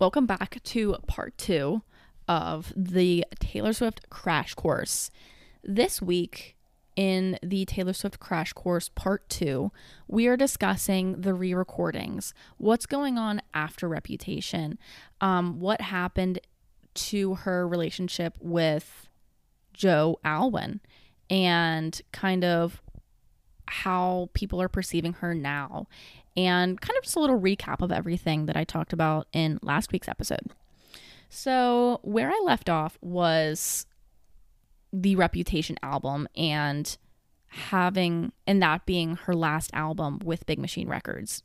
welcome back to part two of the Taylor Swift Crash Course. This week, in the Taylor Swift Crash Course Part 2, we are discussing the re recordings, what's going on after Reputation, um, what happened to her relationship with Joe Alwyn, and kind of how people are perceiving her now and kind of just a little recap of everything that I talked about in last week's episode. So, where I left off was the Reputation album and having, and that being her last album with Big Machine Records.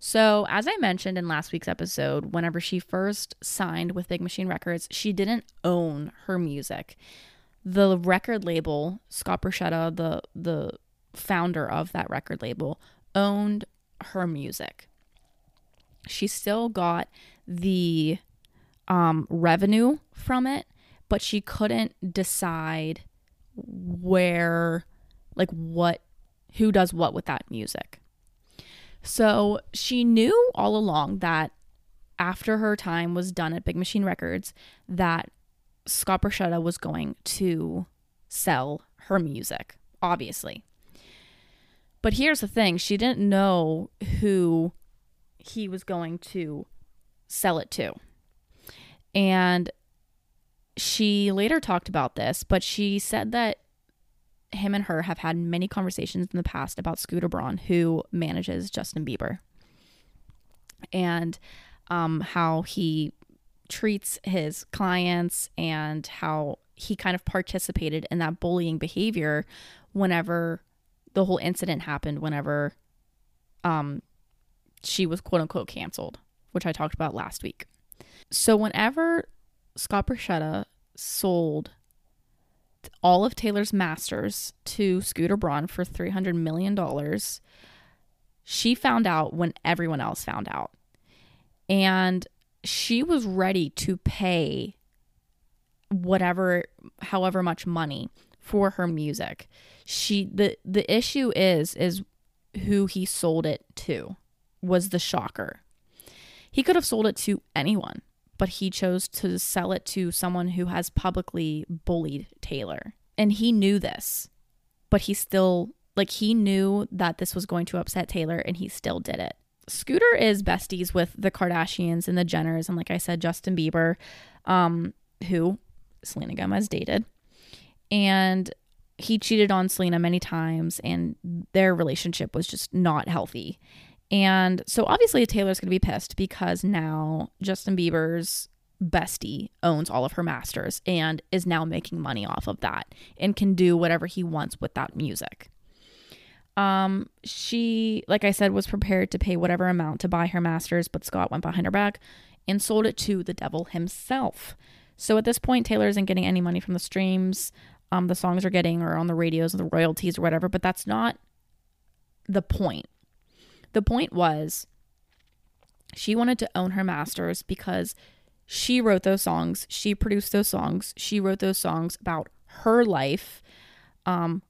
So, as I mentioned in last week's episode, whenever she first signed with Big Machine Records, she didn't own her music. The record label, Scott Borchetta, the the founder of that record label, owned her music. She still got the um, revenue from it, but she couldn't decide where, like, what, who does what with that music. So she knew all along that after her time was done at Big Machine Records, that Scott Borchetta was going to sell her music, obviously. But here's the thing she didn't know who he was going to sell it to. And she later talked about this, but she said that him and her have had many conversations in the past about Scooter Braun, who manages Justin Bieber, and um, how he treats his clients and how he kind of participated in that bullying behavior whenever the whole incident happened whenever um she was quote unquote canceled, which I talked about last week. So whenever Scott Borchetta sold all of Taylor's masters to Scooter Braun for $300 million, she found out when everyone else found out. And she was ready to pay whatever, however much money for her music. She the the issue is is who he sold it to was the shocker. He could have sold it to anyone, but he chose to sell it to someone who has publicly bullied Taylor. And he knew this, but he still like he knew that this was going to upset Taylor and he still did it. Scooter is besties with the Kardashians and the Jenners and like I said Justin Bieber um who Selena Gomez dated and he cheated on Selena many times and their relationship was just not healthy. And so obviously Taylor's going to be pissed because now Justin Bieber's bestie owns all of her masters and is now making money off of that and can do whatever he wants with that music. Um she like I said was prepared to pay whatever amount to buy her masters, but Scott went behind her back and sold it to the devil himself. So at this point Taylor isn't getting any money from the streams um, the songs are getting or on the radios or the royalties or whatever, but that's not the point. The point was she wanted to own her masters because she wrote those songs, she produced those songs, she wrote those songs about her life. Um,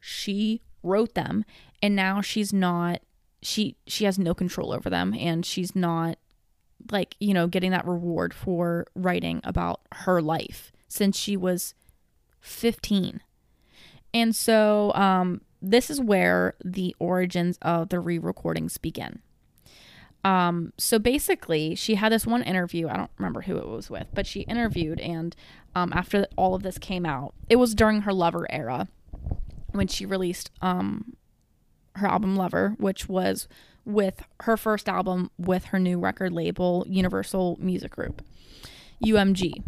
she wrote them, and now she's not she she has no control over them, and she's not like you know getting that reward for writing about her life since she was 15. And so um, this is where the origins of the re recordings begin. Um, so basically, she had this one interview. I don't remember who it was with, but she interviewed, and um, after all of this came out, it was during her Lover era when she released um, her album Lover, which was with her first album with her new record label, Universal Music Group, UMG.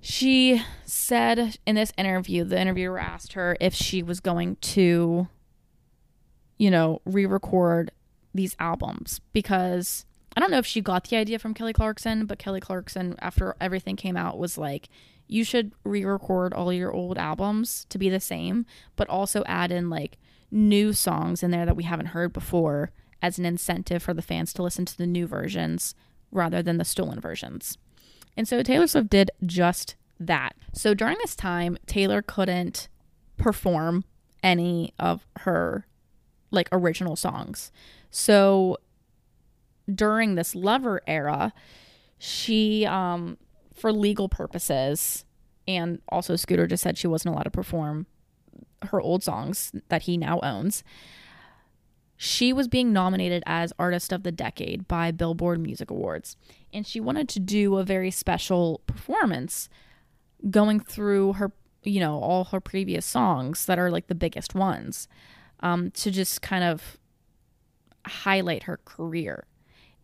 She said in this interview, the interviewer asked her if she was going to, you know, re record these albums because I don't know if she got the idea from Kelly Clarkson, but Kelly Clarkson, after everything came out, was like, you should re record all your old albums to be the same, but also add in like new songs in there that we haven't heard before as an incentive for the fans to listen to the new versions rather than the stolen versions. And so Taylor Swift did just that. So during this time, Taylor couldn't perform any of her like original songs. So during this lover era, She, um, for legal purposes, and also Scooter just said she wasn't allowed to perform her old songs that he now owns. She was being nominated as Artist of the Decade by Billboard Music Awards, and she wanted to do a very special performance going through her, you know, all her previous songs that are like the biggest ones um, to just kind of highlight her career.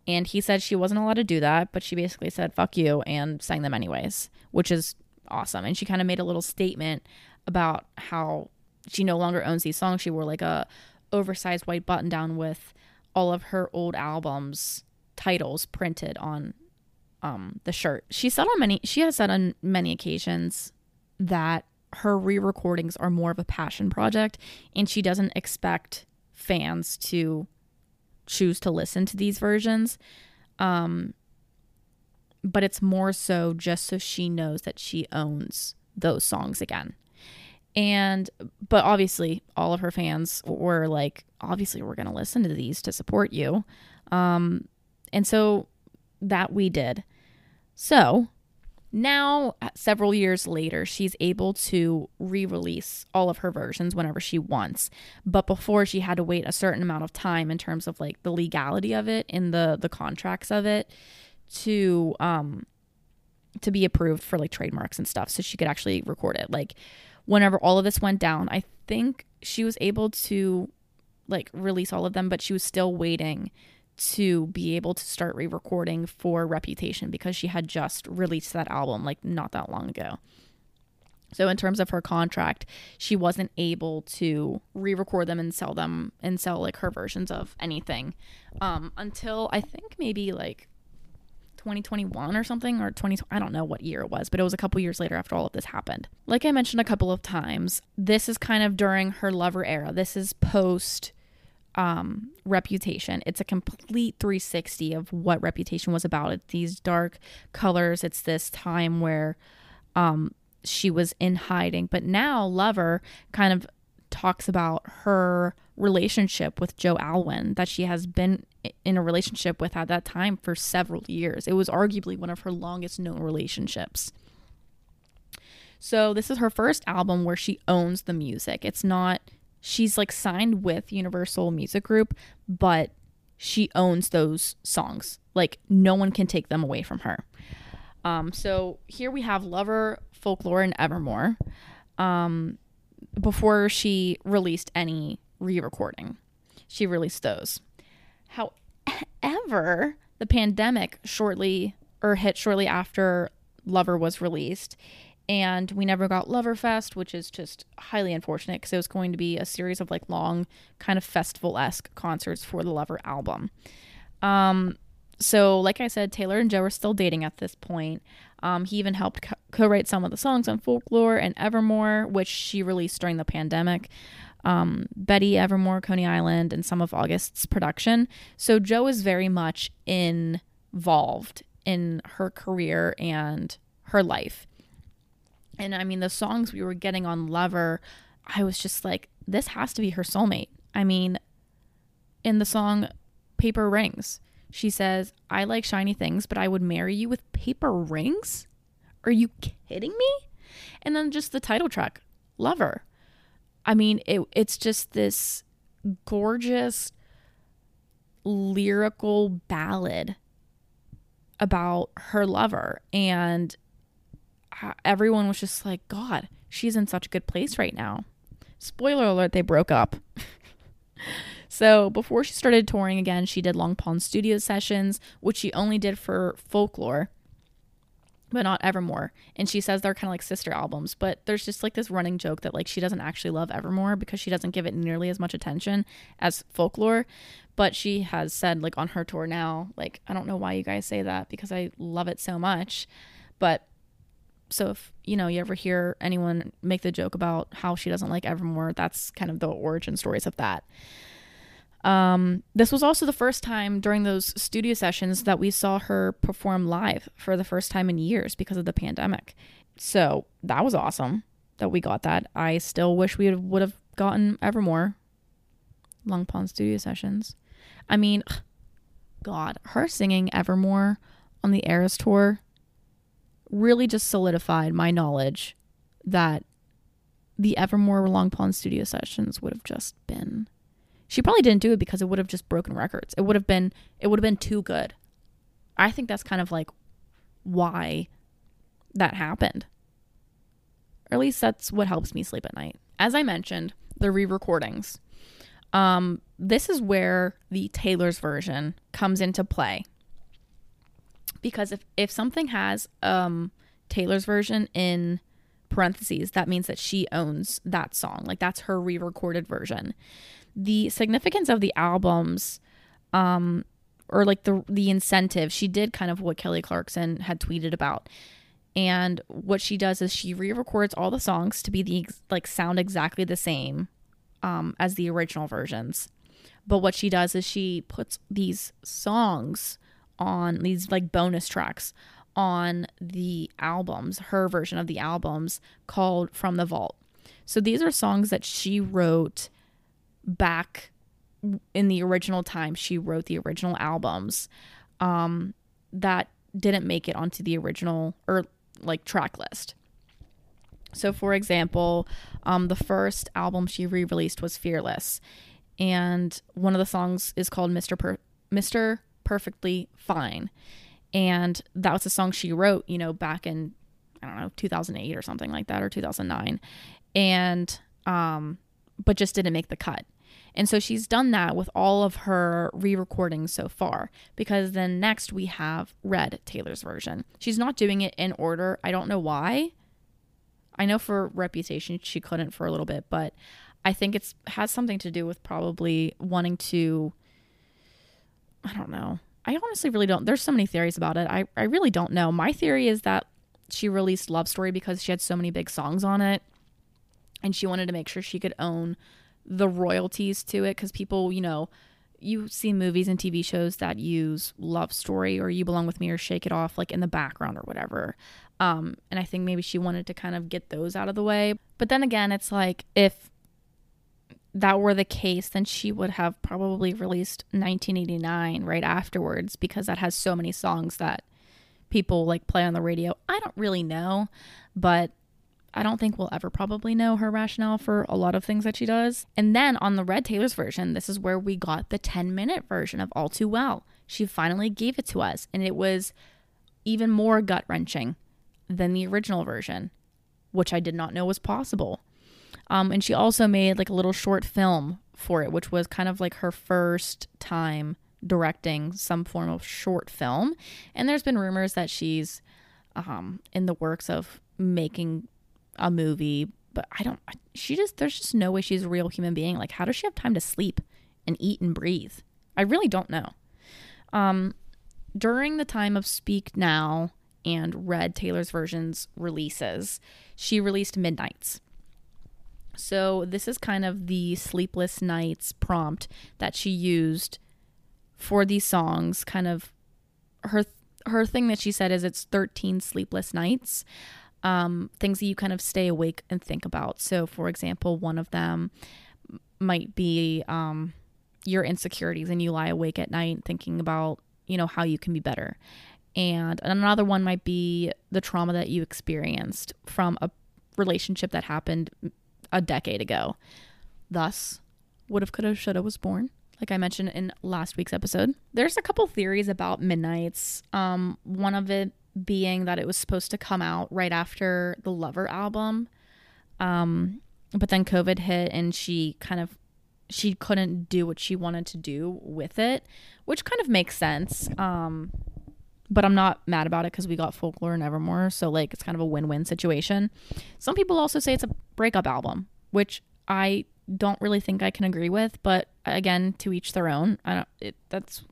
And he said she wasn't allowed to do that, but she basically said, fuck you, and sang them anyways, which is awesome. And she kind of made a little statement about how she no longer owns these songs. She wore like a oversized white button down with all of her old albums titles printed on um the shirt. She said on many she has said on many occasions that her re-recordings are more of a passion project and she doesn't expect fans to choose to listen to these versions. Um but it's more so just so she knows that she owns those songs again. And, but obviously, all of her fans were like, obviously, we're going to listen to these to support you. Um, and so that we did. So now, several years later, she's able to re release all of her versions whenever she wants. But before, she had to wait a certain amount of time in terms of like the legality of it and the, the contracts of it to um to be approved for like trademarks and stuff so she could actually record it like whenever all of this went down i think she was able to like release all of them but she was still waiting to be able to start re-recording for reputation because she had just released that album like not that long ago. So in terms of her contract she wasn't able to re-record them and sell them and sell like her versions of anything um until i think maybe like 2021 or something or 20 I don't know what year it was, but it was a couple years later after all of this happened. Like I mentioned a couple of times, this is kind of during her lover era. This is post um, reputation. It's a complete 360 of what reputation was about. It's these dark colors. It's this time where um, she was in hiding. But now Lover kind of talks about her relationship with Joe Alwyn that she has been in a relationship with at that time for several years. It was arguably one of her longest known relationships. So, this is her first album where she owns the music. It's not, she's like signed with Universal Music Group, but she owns those songs. Like, no one can take them away from her. Um, so, here we have Lover, Folklore, and Evermore um, before she released any re recording. She released those. However, the pandemic shortly or hit shortly after Lover was released, and we never got Loverfest, which is just highly unfortunate because it was going to be a series of like long, kind of festival esque concerts for the Lover album. Um, so, like I said, Taylor and Joe are still dating at this point. Um, he even helped co write some of the songs on Folklore and Evermore, which she released during the pandemic um, Betty Evermore, Coney Island, and some of August's production. So Joe is very much involved in her career and her life. And I mean, the songs we were getting on Lover, I was just like, this has to be her soulmate. I mean, in the song Paper Rings, she says, I like shiny things, but I would marry you with paper rings? Are you kidding me? And then just the title track, Lover. I mean, it, it's just this gorgeous lyrical ballad about her lover. And everyone was just like, God, she's in such a good place right now. Spoiler alert, they broke up. so before she started touring again, she did Long Pond studio sessions, which she only did for folklore but not Evermore. And she says they're kind of like sister albums, but there's just like this running joke that like she doesn't actually love Evermore because she doesn't give it nearly as much attention as Folklore. But she has said like on her tour now, like I don't know why you guys say that because I love it so much. But so if you know you ever hear anyone make the joke about how she doesn't like Evermore, that's kind of the origin stories of that. Um, this was also the first time during those studio sessions that we saw her perform live for the first time in years because of the pandemic. So that was awesome that we got that. I still wish we would have gotten Evermore Long Pond studio sessions. I mean, God, her singing Evermore on the Eras tour really just solidified my knowledge that the Evermore Long Pond studio sessions would have just been. She probably didn't do it because it would have just broken records. It would have been it would have been too good. I think that's kind of like why that happened. Or at least that's what helps me sleep at night. As I mentioned, the re-recordings. Um, this is where the Taylor's version comes into play. Because if, if something has um, Taylor's version in parentheses, that means that she owns that song. Like that's her re recorded version. The significance of the albums, um, or like the the incentive, she did kind of what Kelly Clarkson had tweeted about. And what she does is she re-records all the songs to be the like sound exactly the same um, as the original versions. But what she does is she puts these songs on these like bonus tracks on the albums, her version of the albums called From the Vault. So these are songs that she wrote back in the original time she wrote the original albums um, that didn't make it onto the original or like track list. So, for example, um, the first album she re released was Fearless. And one of the songs is called Mr. Per- Mr. Perfectly Fine. And that was a song she wrote, you know, back in, I don't know, 2008 or something like that, or 2009. And, um, but just didn't make the cut. And so she's done that with all of her re recordings so far, because then next we have Red Taylor's version. She's not doing it in order. I don't know why. I know for reputation she couldn't for a little bit, but I think it's has something to do with probably wanting to I don't know. I honestly really don't. There's so many theories about it. I, I really don't know. My theory is that she released Love Story because she had so many big songs on it and she wanted to make sure she could own the royalties to it because people, you know, you see movies and TV shows that use Love Story or You Belong With Me or Shake It Off like in the background or whatever. Um, and I think maybe she wanted to kind of get those out of the way. But then again, it's like if that were the case, then she would have probably released 1989 right afterwards because that has so many songs that people like play on the radio. I don't really know, but I don't think we'll ever probably know her rationale for a lot of things that she does. And then on the Red Taylor's version, this is where we got the 10 minute version of All Too Well. She finally gave it to us, and it was even more gut wrenching than the original version, which I did not know was possible. Um, and she also made like a little short film for it, which was kind of like her first time directing some form of short film. And there's been rumors that she's um, in the works of making a movie, but I don't, she just, there's just no way she's a real human being. Like, how does she have time to sleep and eat and breathe? I really don't know. Um, during the time of Speak Now and Red Taylor's versions releases, she released Midnights. So this is kind of the sleepless nights prompt that she used for these songs. Kind of her her thing that she said is it's 13 sleepless nights. Um, things that you kind of stay awake and think about. So, for example, one of them might be um, your insecurities, and you lie awake at night thinking about you know how you can be better. And another one might be the trauma that you experienced from a relationship that happened a decade ago. Thus, would have, could have, should have was born. Like I mentioned in last week's episode, there's a couple theories about Midnights. Um, one of it being that it was supposed to come out right after the Lover album, um, but then COVID hit and she kind of she couldn't do what she wanted to do with it, which kind of makes sense. Um, but I'm not mad about it because we got folklore and Evermore, so like it's kind of a win-win situation. Some people also say it's a breakup album, which I don't really think I can agree with, but again, to each their own. I don't. It, that's.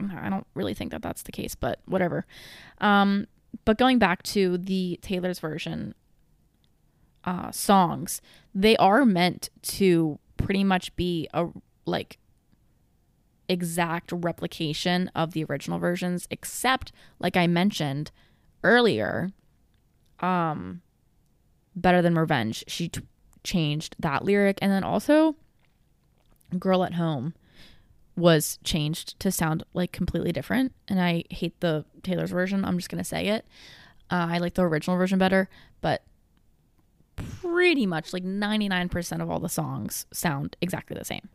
I don't really think that that's the case, but whatever. Um, but going back to the Taylor's version uh, songs, they are meant to pretty much be a like exact replication of the original versions, except, like I mentioned earlier, um, Better Than Revenge. She t- changed that lyric. And then also, Girl at Home, was changed to sound like completely different. And I hate the Taylor's version. I'm just going to say it. Uh, I like the original version better, but pretty much like 99% of all the songs sound exactly the same.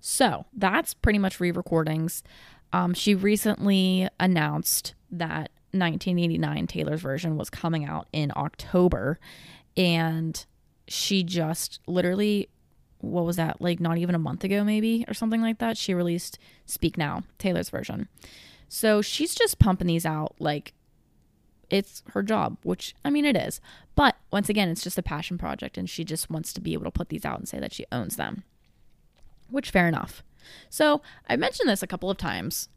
So that's pretty much re recordings. Um, she recently announced that 1989 Taylor's version was coming out in October, and she just literally what was that like not even a month ago maybe or something like that? She released speak now taylor's version. So she's just pumping these out like it's her job which i mean it is. But once again it's just a passion project and she just wants to be able to put these out and say that she owns them which fair enough. So i mentioned this a couple of times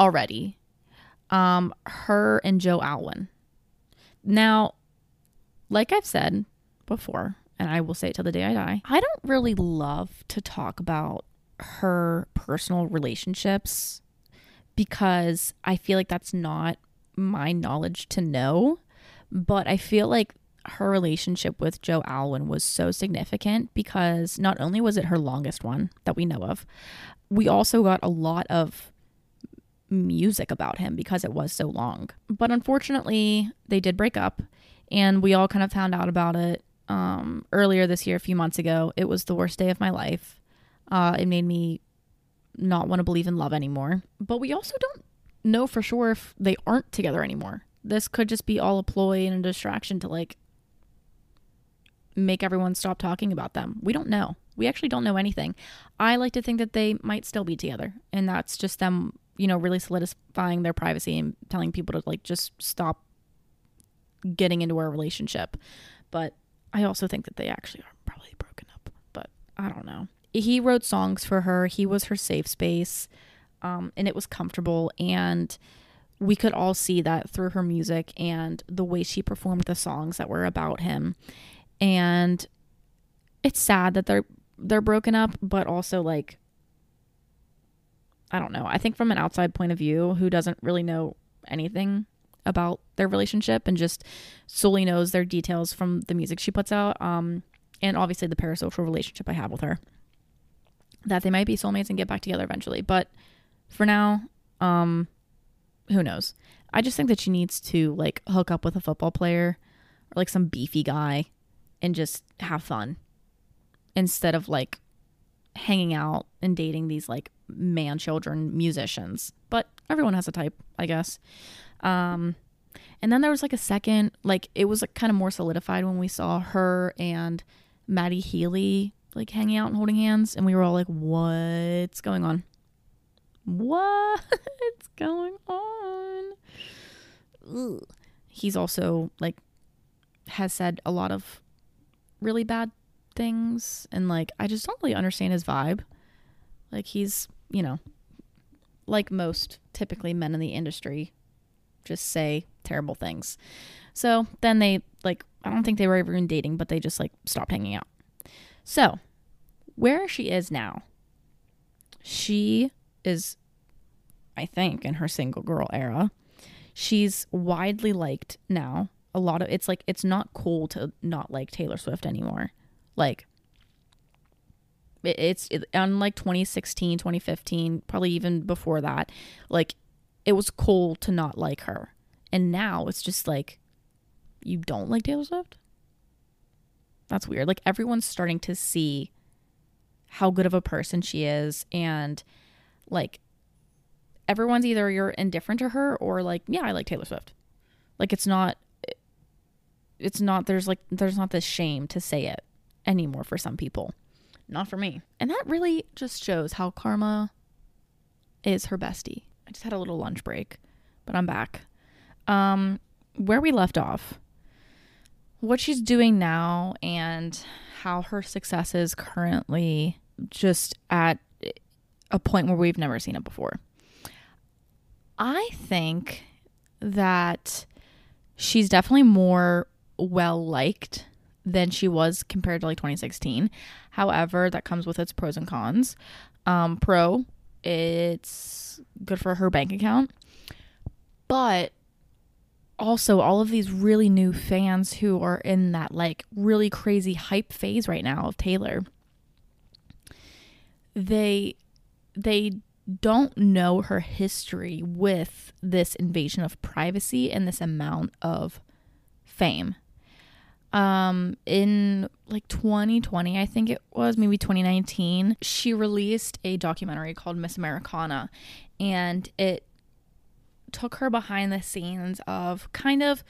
already. Um her and joe alwyn. Now like i've said before and I will say it till the day I die. I don't really love to talk about her personal relationships because I feel like that's not my knowledge to know. But I feel like her relationship with Joe Alwyn was so significant because not only was it her longest one that we know of, we also got a lot of music about him because it was so long. But unfortunately, they did break up and we all kind of found out about it um, earlier this year, a few months ago. It was the worst day of my life. Uh, it made me not want to believe in love anymore. But we also don't know for sure if they aren't together anymore. This could just be all a ploy and a distraction to like make everyone stop talking about them. We don't know. We actually don't know anything. I like to think that they might still be together, and that's just them, you know, really solidifying their privacy and telling people to like just stop getting into our relationship. But I also think that they actually are probably broken up, but I don't know. He wrote songs for her. He was her safe space, um, and it was comfortable. And we could all see that through her music and the way she performed the songs that were about him. And it's sad that they're they're broken up, but also like I don't know. I think from an outside point of view, who doesn't really know anything about their relationship and just solely knows their details from the music she puts out. Um, and obviously the parasocial relationship I have with her. That they might be soulmates and get back together eventually. But for now, um, who knows? I just think that she needs to like hook up with a football player or like some beefy guy and just have fun instead of like hanging out and dating these like man children musicians. But everyone has a type, I guess. Um, and then there was like a second, like it was like kind of more solidified when we saw her and Matty Healy like hanging out and holding hands, and we were all like, "What's going on? What's going on?" Ugh. He's also like has said a lot of really bad things, and like I just don't really understand his vibe. Like he's, you know, like most typically men in the industry, just say terrible things. So then they like I don't think they were even dating, but they just like stopped hanging out. So where she is now, she is, I think, in her single girl era. She's widely liked now. A lot of it's like it's not cool to not like Taylor Swift anymore. Like it's it, unlike 2016 2015 probably even before that like it was cool to not like her. And now it's just like, you don't like Taylor Swift? That's weird. Like everyone's starting to see how good of a person she is. And like, everyone's either you're indifferent to her or like, yeah, I like Taylor Swift. Like, it's not, it's not, there's like, there's not this shame to say it anymore for some people. Not for me. And that really just shows how Karma is her bestie. Just had a little lunch break, but I'm back. Um, where we left off, what she's doing now, and how her success is currently just at a point where we've never seen it before. I think that she's definitely more well liked than she was compared to like 2016. However, that comes with its pros and cons. Um, pro, it's good for her bank account. But also all of these really new fans who are in that like really crazy hype phase right now of Taylor. They they don't know her history with this invasion of privacy and this amount of fame. Um, in like 2020, I think it was, maybe 2019, she released a documentary called Miss Americana, and it took her behind the scenes of kind of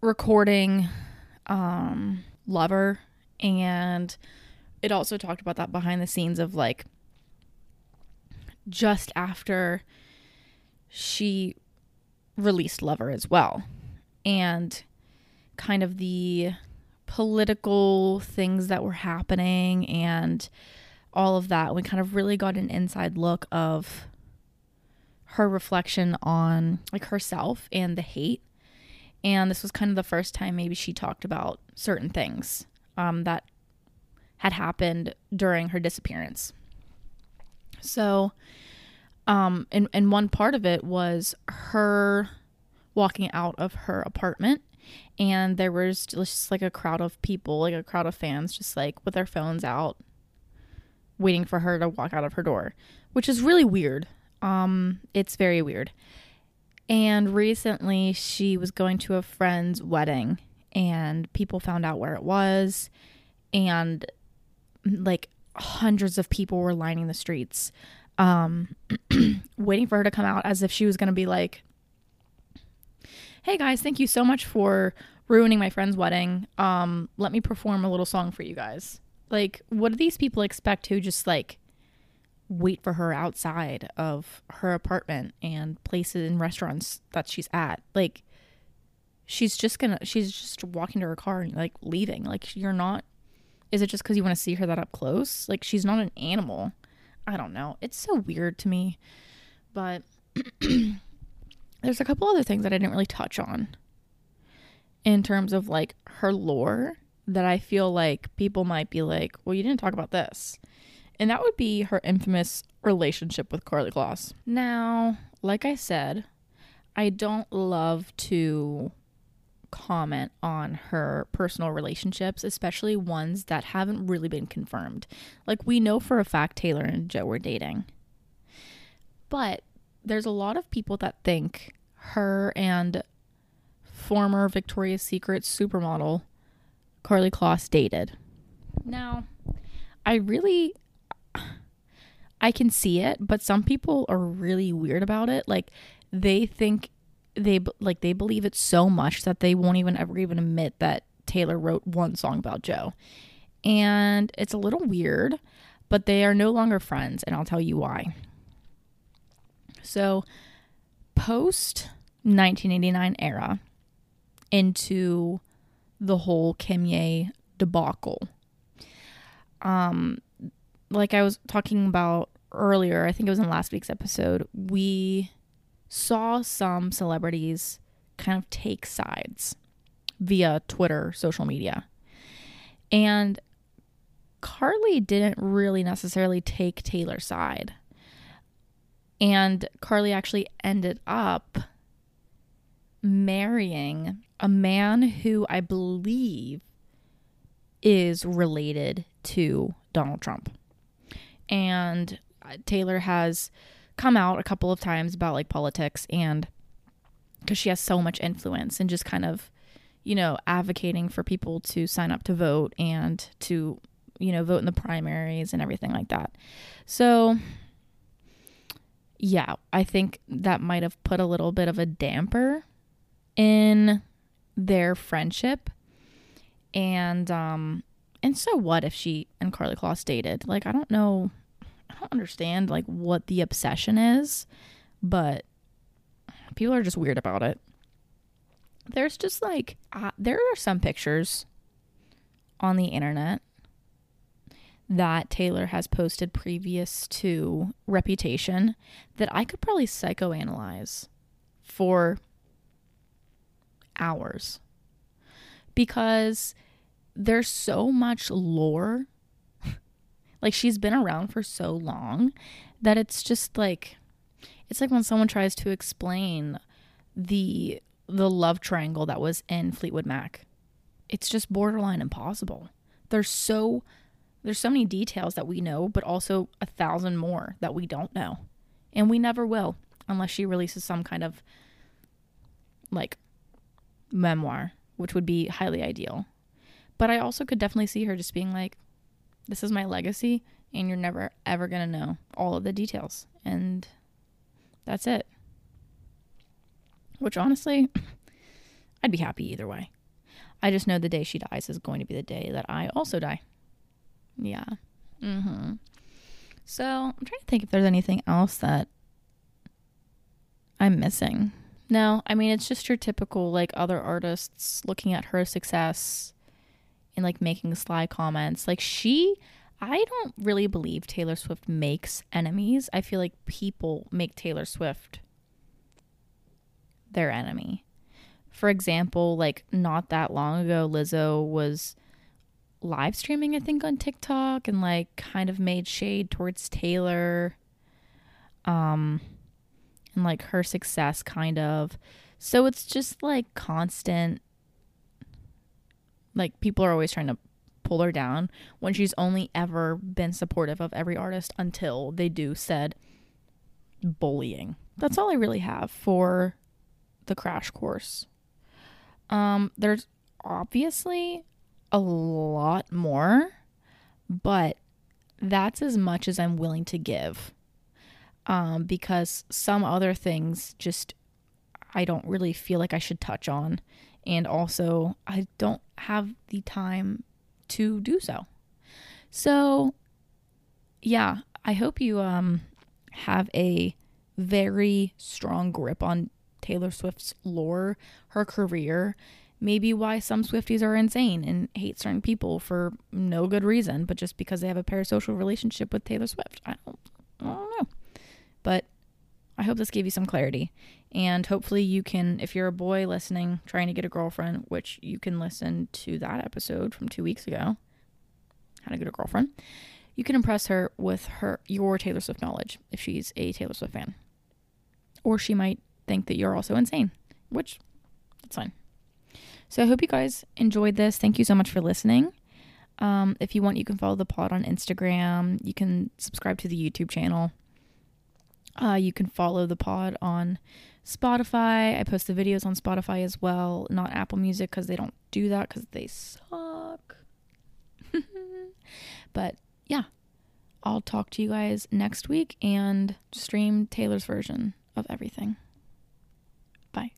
recording um, Lover, and it also talked about that behind the scenes of like just after she released Lover as well. And kind of the political things that were happening and all of that. We kind of really got an inside look of her reflection on like herself and the hate. And this was kind of the first time maybe she talked about certain things um, that had happened during her disappearance. So, um, and, and one part of it was her walking out of her apartment and there was just like a crowd of people, like a crowd of fans, just like with their phones out, waiting for her to walk out of her door, which is really weird. Um, it's very weird. And recently, she was going to a friend's wedding, and people found out where it was, and like hundreds of people were lining the streets, um, waiting for her to come out, as if she was going to be like, hey guys, thank you so much for ruining my friend's wedding. Um, let me perform a little song for you guys. Like, what do these people expect who just like wait for her outside of her apartment and places and restaurants that she's at? Like, she's just gonna, she's just walking to her car and like leaving. Like, you're not, is it just because you want to see her that up close? Like, she's not an animal. I don't know. It's so weird to me. But there's a couple other things that I didn't really touch on in terms of like her lore that I feel like people might be like, well, you didn't talk about this. And that would be her infamous relationship with Karlie Kloss. Now, like I said, I don't love to comment on her personal relationships, especially ones that haven't really been confirmed. Like, we know for a fact Taylor and Joe were dating. But there's a lot of people that think her and former Victoria's Secret supermodel Karlie Kloss dated. Now, I really I can see it, but some people are really weird about it. Like they think they like they believe it so much that they won't even ever even admit that Taylor wrote one song about Joe. And it's a little weird, but they are no longer friends, and I'll tell you why. So, post 1989 era into the whole Kimye debacle. Um, like I was talking about earlier, I think it was in last week's episode, we saw some celebrities kind of take sides via Twitter, social media. And Karlie didn't really necessarily take Taylor's side. And Karlie actually ended up marrying a man who I believe is related to Donald Trump. And uh, Taylor has come out a couple of times about like politics and because she has so much influence and just kind of, you know, advocating for people to sign up to vote and to, you know, vote in the primaries and everything like that. So yeah, I think that might have put a little bit of a damper in their friendship. And um and so what if she and Karlie Kloss dated? Like I don't know I don't understand like what the obsession is, but people are just weird about it. There's just like uh, there are some pictures on the internet that Taylor has posted previous to Reputation that I could probably psychoanalyze for hours because there's so much lore. like she's been around for so long that it's just like it's like when someone tries to explain the the love triangle that was in Fleetwood Mac. It's just borderline impossible. There's so There's so many details that we know, but also a thousand more that we don't know. And we never will unless she releases some kind of like memoir, which would be highly ideal. But I also could definitely see her just being like, this is my legacy, and you're never ever going to know all of the details. And that's it. Which honestly, I'd be happy either way. I just know the day she dies is going to be the day that I also die. Yeah. Mhm. So, I'm trying to think if there's anything else that I'm missing. No, I mean it's just your typical like other artists looking at her success and like making sly comments. Like she I don't really believe Taylor Swift makes enemies. I feel like people make Taylor Swift their enemy. For example, like not that long ago Lizzo was live streaming I think on TikTok and like kind of made shade towards Taylor um and like her success kind of. So it's just like constant like people are always trying to pull her down when she's only ever been supportive of every artist until they do said bullying. That's all I really have for the crash course. Um there's obviously a lot more, but that's as much as I'm willing to give. Um, because some other things just I don't really feel like I should touch on. And also, I don't have the time to do so. So, yeah, I hope you um, have a very strong grip on Taylor Swift's lore, her career, maybe why some Swifties are insane and hate certain people for no good reason, but just because they have a parasocial relationship with Taylor Swift. I don't, I don't know. But I hope this gave you some clarity. And hopefully, you can, if you're a boy listening, trying to get a girlfriend, which you can listen to that episode from two weeks ago, How to Get a Girlfriend, you can impress her with her your Taylor Swift knowledge if she's a Taylor Swift fan. Or she might think that you're also insane, which that's fine. So I hope you guys enjoyed this. Thank you so much for listening. Um, if you want, you can follow the pod on Instagram. You can subscribe to the YouTube channel. Uh, you can follow the pod on Spotify. I post the videos on Spotify as well, not Apple Music because they don't do that because they suck. but yeah, I'll talk to you guys next week and stream Taylor's version of everything. Bye.